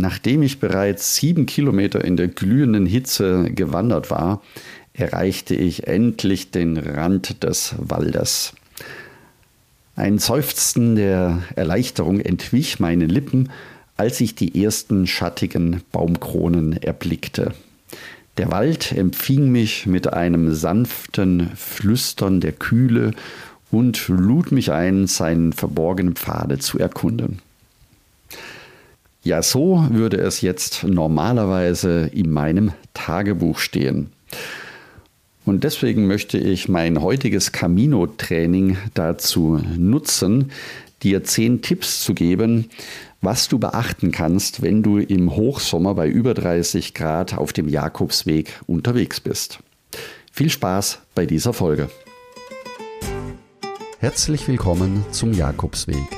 Nachdem ich bereits sieben Kilometer in der glühenden Hitze gewandert war, erreichte ich endlich den Rand des Waldes. Ein Seufzen der Erleichterung entwich meinen Lippen, als ich die ersten schattigen Baumkronen erblickte. Der Wald empfing mich mit einem sanften Flüstern der Kühle und lud mich ein, seinen verborgenen Pfade zu erkunden. Ja, so würde es jetzt normalerweise in meinem Tagebuch stehen. Und deswegen möchte ich mein heutiges Camino-Training dazu nutzen, dir zehn Tipps zu geben, was du beachten kannst, wenn du im Hochsommer bei über 30 Grad auf dem Jakobsweg unterwegs bist. Viel Spaß bei dieser Folge. Herzlich willkommen zum Jakobsweg.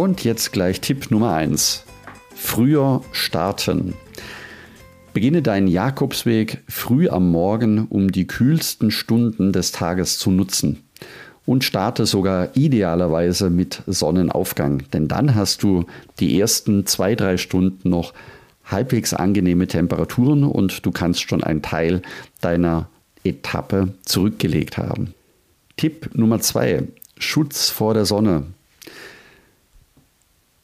Und jetzt gleich Tipp Nummer 1. Früher starten. Beginne deinen Jakobsweg früh am Morgen, um die kühlsten Stunden des Tages zu nutzen und starte sogar idealerweise mit Sonnenaufgang, denn dann hast du die ersten zwei, drei Stunden noch halbwegs angenehme Temperaturen und du kannst schon einen Teil deiner Etappe zurückgelegt haben. Tipp Nummer zwei, Schutz vor der Sonne.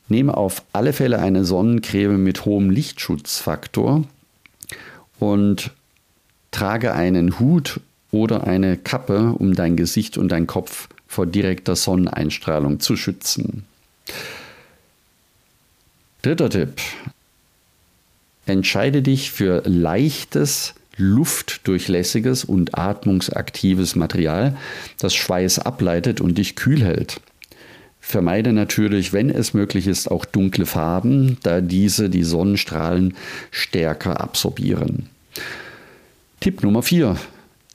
Nehme auf alle Fälle eine Sonnencreme mit hohem Lichtschutzfaktor und trage einen Hut oder eine Kappe, um dein Gesicht und dein Kopf vor direkter Sonneneinstrahlung zu schützen. Dritter Tipp. Entscheide dich für leichtes, luftdurchlässiges und atmungsaktives Material, das Schweiß ableitet und dich kühl hält. Vermeide natürlich, wenn es möglich ist, auch dunkle Farben, da diese die Sonnenstrahlen stärker absorbieren. Tipp Nummer 4.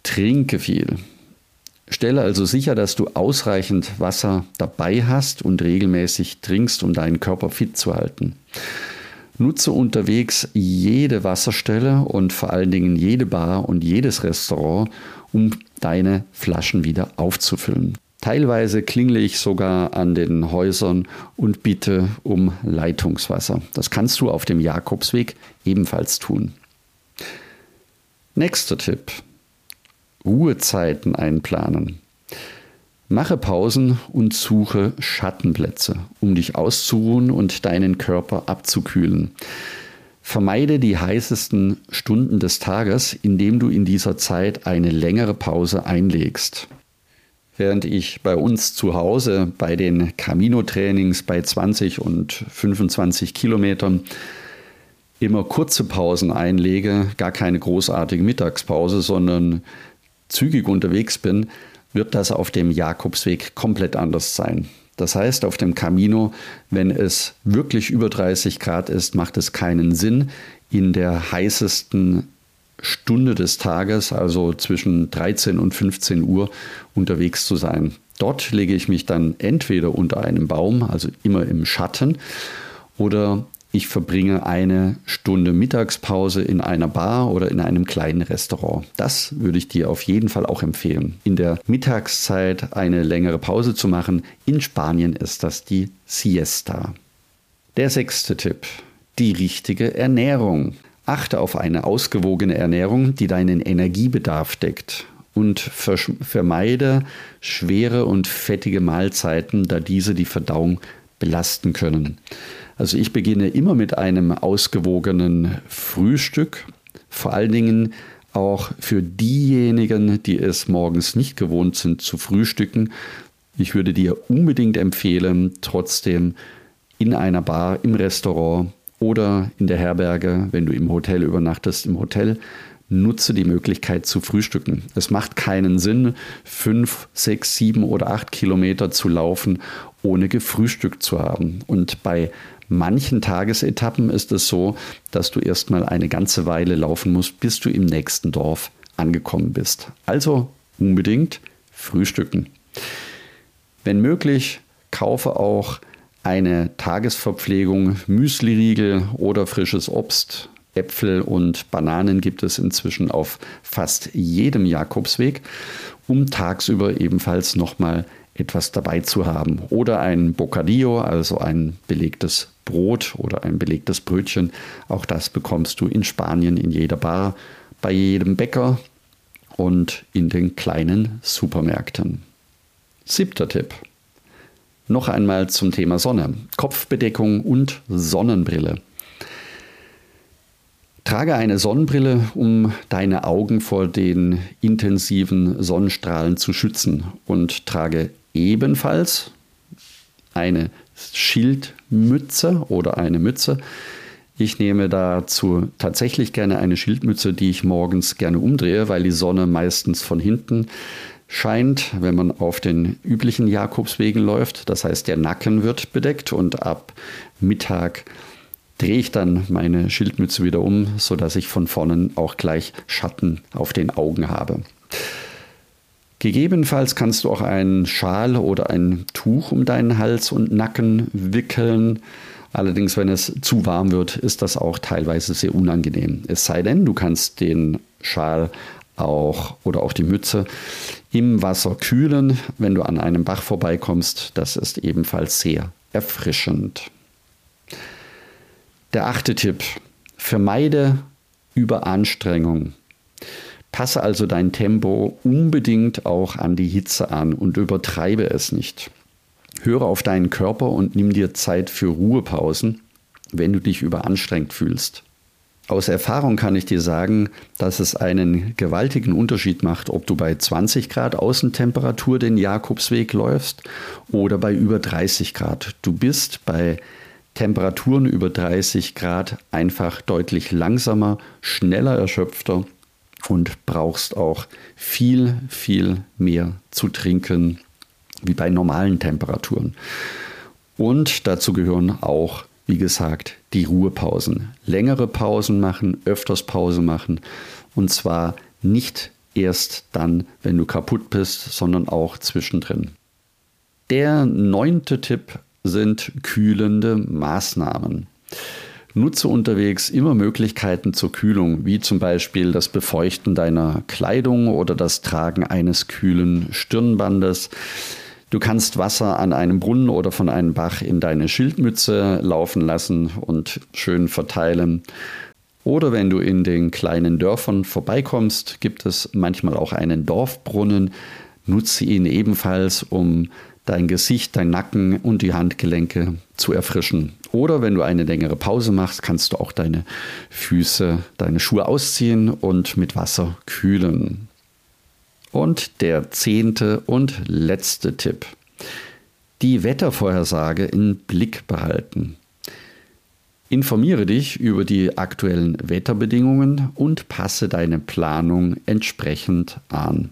Trinke viel. Stelle also sicher, dass du ausreichend Wasser dabei hast und regelmäßig trinkst, um deinen Körper fit zu halten. Nutze unterwegs jede Wasserstelle und vor allen Dingen jede Bar und jedes Restaurant, um deine Flaschen wieder aufzufüllen. Teilweise klingle ich sogar an den Häusern und bitte um Leitungswasser. Das kannst du auf dem Jakobsweg ebenfalls tun. Nächster Tipp. Ruhezeiten einplanen. Mache Pausen und suche Schattenplätze, um dich auszuruhen und deinen Körper abzukühlen. Vermeide die heißesten Stunden des Tages, indem du in dieser Zeit eine längere Pause einlegst. Während ich bei uns zu Hause bei den Camino-Trainings bei 20 und 25 Kilometern immer kurze Pausen einlege, gar keine großartige Mittagspause, sondern zügig unterwegs bin, wird das auf dem Jakobsweg komplett anders sein. Das heißt, auf dem Camino, wenn es wirklich über 30 Grad ist, macht es keinen Sinn, in der heißesten Stunde des Tages, also zwischen 13 und 15 Uhr, unterwegs zu sein. Dort lege ich mich dann entweder unter einem Baum, also immer im Schatten, oder ich verbringe eine Stunde Mittagspause in einer Bar oder in einem kleinen Restaurant. Das würde ich dir auf jeden Fall auch empfehlen. In der Mittagszeit eine längere Pause zu machen. In Spanien ist das die Siesta. Der sechste Tipp. Die richtige Ernährung. Achte auf eine ausgewogene Ernährung, die deinen Energiebedarf deckt und vermeide schwere und fettige Mahlzeiten, da diese die Verdauung belasten können. Also ich beginne immer mit einem ausgewogenen Frühstück, vor allen Dingen auch für diejenigen, die es morgens nicht gewohnt sind zu frühstücken. Ich würde dir unbedingt empfehlen, trotzdem in einer Bar, im Restaurant oder in der Herberge, wenn du im Hotel übernachtest, im Hotel nutze die Möglichkeit zu frühstücken. Es macht keinen Sinn, fünf, sechs, sieben oder acht Kilometer zu laufen, ohne gefrühstückt zu haben. Und bei manchen Tagesetappen ist es so, dass du erstmal eine ganze Weile laufen musst, bis du im nächsten Dorf angekommen bist. Also unbedingt frühstücken. Wenn möglich, kaufe auch eine Tagesverpflegung, Müsliriegel oder frisches Obst. Äpfel und Bananen gibt es inzwischen auf fast jedem Jakobsweg, um tagsüber ebenfalls nochmal etwas dabei zu haben. Oder ein Bocadillo, also ein belegtes Brot oder ein belegtes Brötchen. Auch das bekommst du in Spanien in jeder Bar, bei jedem Bäcker und in den kleinen Supermärkten. Siebter Tipp. Noch einmal zum Thema Sonne. Kopfbedeckung und Sonnenbrille. Trage eine Sonnenbrille, um deine Augen vor den intensiven Sonnenstrahlen zu schützen und trage ebenfalls eine Schildmütze oder eine Mütze. Ich nehme dazu tatsächlich gerne eine Schildmütze, die ich morgens gerne umdrehe, weil die Sonne meistens von hinten scheint, wenn man auf den üblichen Jakobswegen läuft. Das heißt, der Nacken wird bedeckt und ab Mittag drehe ich dann meine Schildmütze wieder um, sodass ich von vorne auch gleich Schatten auf den Augen habe. Gegebenenfalls kannst du auch einen Schal oder ein Tuch um deinen Hals und Nacken wickeln. Allerdings, wenn es zu warm wird, ist das auch teilweise sehr unangenehm. Es sei denn, du kannst den Schal auch oder auch die Mütze im Wasser kühlen, wenn du an einem Bach vorbeikommst. Das ist ebenfalls sehr erfrischend. Der achte Tipp. Vermeide Überanstrengung. Passe also dein Tempo unbedingt auch an die Hitze an und übertreibe es nicht. Höre auf deinen Körper und nimm dir Zeit für Ruhepausen, wenn du dich überanstrengt fühlst. Aus Erfahrung kann ich dir sagen, dass es einen gewaltigen Unterschied macht, ob du bei 20 Grad Außentemperatur den Jakobsweg läufst oder bei über 30 Grad. Du bist bei Temperaturen über 30 Grad einfach deutlich langsamer, schneller erschöpfter und brauchst auch viel, viel mehr zu trinken wie bei normalen Temperaturen. Und dazu gehören auch, wie gesagt, die Ruhepausen. Längere Pausen machen, öfters Pause machen. Und zwar nicht erst dann, wenn du kaputt bist, sondern auch zwischendrin. Der neunte Tipp sind kühlende Maßnahmen. Nutze unterwegs immer Möglichkeiten zur Kühlung, wie zum Beispiel das Befeuchten deiner Kleidung oder das Tragen eines kühlen Stirnbandes. Du kannst Wasser an einem Brunnen oder von einem Bach in deine Schildmütze laufen lassen und schön verteilen. Oder wenn du in den kleinen Dörfern vorbeikommst, gibt es manchmal auch einen Dorfbrunnen. Nutze ihn ebenfalls, um dein Gesicht, dein Nacken und die Handgelenke zu erfrischen. Oder wenn du eine längere Pause machst, kannst du auch deine Füße, deine Schuhe ausziehen und mit Wasser kühlen. Und der zehnte und letzte Tipp. Die Wettervorhersage im Blick behalten. Informiere dich über die aktuellen Wetterbedingungen und passe deine Planung entsprechend an.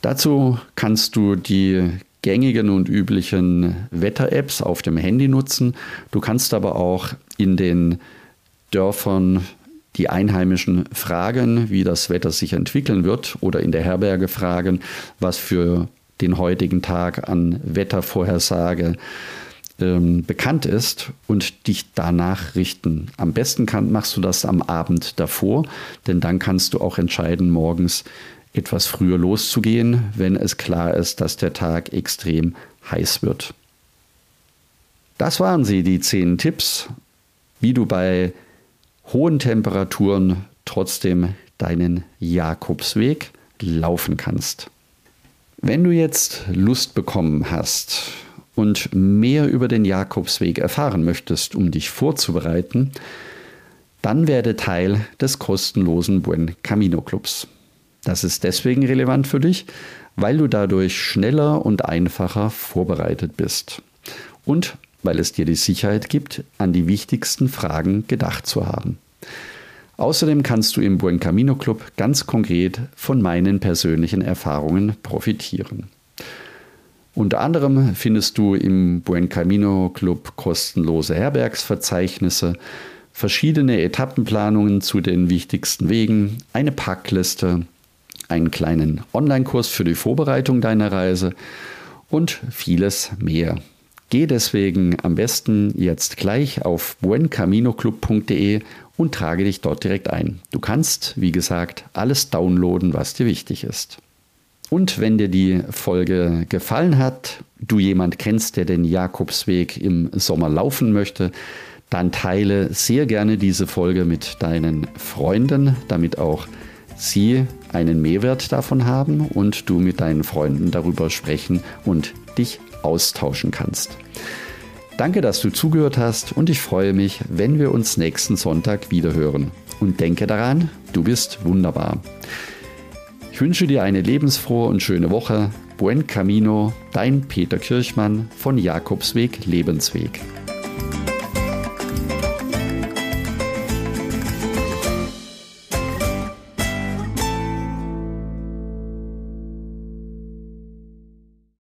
Dazu kannst du die gängigen und üblichen Wetter-Apps auf dem Handy nutzen. Du kannst aber auch in den Dörfern die Einheimischen fragen, wie das Wetter sich entwickeln wird oder in der Herberge fragen, was für den heutigen Tag an Wettervorhersage ähm, bekannt ist und dich danach richten. Am besten kann, machst du das am Abend davor, denn dann kannst du auch entscheiden morgens, etwas früher loszugehen, wenn es klar ist, dass der Tag extrem heiß wird. Das waren sie, die zehn Tipps, wie du bei hohen Temperaturen trotzdem deinen Jakobsweg laufen kannst. Wenn du jetzt Lust bekommen hast und mehr über den Jakobsweg erfahren möchtest, um dich vorzubereiten, dann werde Teil des kostenlosen Buen Camino Clubs. Das ist deswegen relevant für dich, weil du dadurch schneller und einfacher vorbereitet bist. Und weil es dir die Sicherheit gibt, an die wichtigsten Fragen gedacht zu haben. Außerdem kannst du im Buen Camino Club ganz konkret von meinen persönlichen Erfahrungen profitieren. Unter anderem findest du im Buen Camino Club kostenlose Herbergsverzeichnisse, verschiedene Etappenplanungen zu den wichtigsten Wegen, eine Packliste, einen kleinen Online-Kurs für die Vorbereitung deiner Reise und vieles mehr. Geh deswegen am besten jetzt gleich auf buencaminoclub.de und trage dich dort direkt ein. Du kannst, wie gesagt, alles downloaden, was dir wichtig ist. Und wenn dir die Folge gefallen hat, du jemand kennst, der den Jakobsweg im Sommer laufen möchte, dann teile sehr gerne diese Folge mit deinen Freunden, damit auch sie einen Mehrwert davon haben und du mit deinen Freunden darüber sprechen und dich austauschen kannst. Danke, dass du zugehört hast und ich freue mich, wenn wir uns nächsten Sonntag wieder hören. Und denke daran, du bist wunderbar. Ich wünsche dir eine lebensfrohe und schöne Woche. Buen Camino, dein Peter Kirchmann von Jakobsweg Lebensweg.